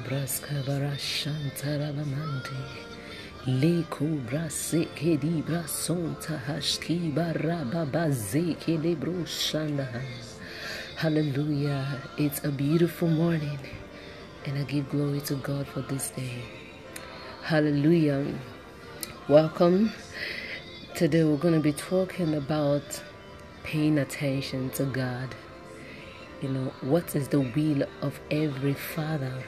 Braska Barashantarabamante. Leko braseke di brasonta hashki barababazeke lebro shanda. Hallelujah. It's a beautiful morning. And I give glory to God for this day. Hallelujah. Welcome. Today we're going to be talking about paying attention to God. You know, what is the will of every father?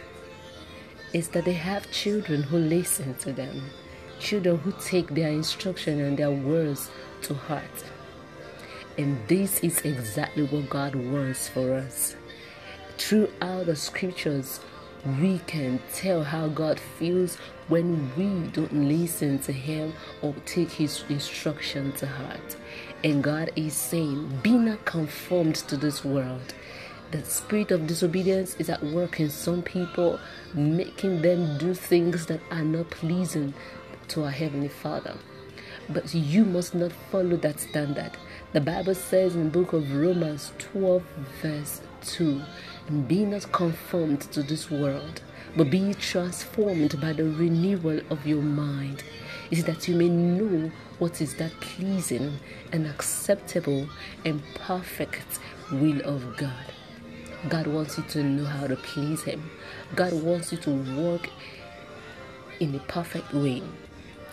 Is that they have children who listen to them, children who take their instruction and their words to heart. And this is exactly what God wants for us. Throughout the scriptures, we can tell how God feels when we don't listen to Him or take His instruction to heart. And God is saying, Be not conformed to this world. The spirit of disobedience is at work in some people, making them do things that are not pleasing to our Heavenly Father. But you must not follow that standard. The Bible says in the book of Romans 12, verse 2 Be not conformed to this world, but be transformed by the renewal of your mind. Is that you may know what is that pleasing and acceptable and perfect will of God. God wants you to know how to please Him. God wants you to walk in a perfect way.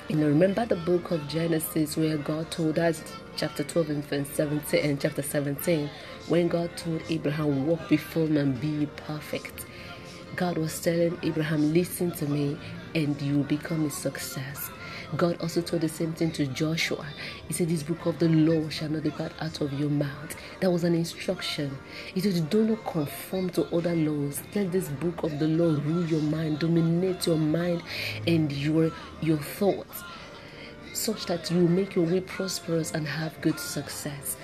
You know, remember the book of Genesis where God told us, chapter 12 and verse 17 and chapter 17, when God told Abraham, walk before me and be perfect. God was telling Abraham, listen to me and you will become a success. God also told the same thing to Joshua. He said, This book of the law shall not depart out of your mouth. That was an instruction. He said, Do not conform to other laws. Let this book of the law rule your mind, dominate your mind and your your thoughts, such that you make your way prosperous and have good success.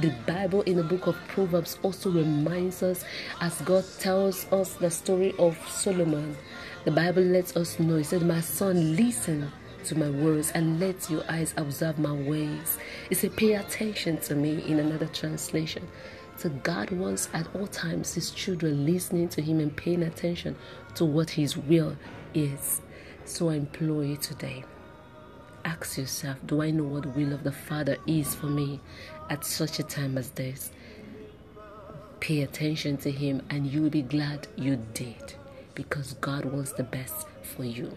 The Bible in the book of Proverbs also reminds us, as God tells us the story of Solomon, the Bible lets us know. He said, My son, listen to my words and let your eyes observe my ways. He said, Pay attention to me in another translation. So God wants at all times his children listening to him and paying attention to what his will is. So I implore you today. Ask yourself, do I know what the will of the Father is for me at such a time as this? Pay attention to him and you will be glad you did because God wants the best for you.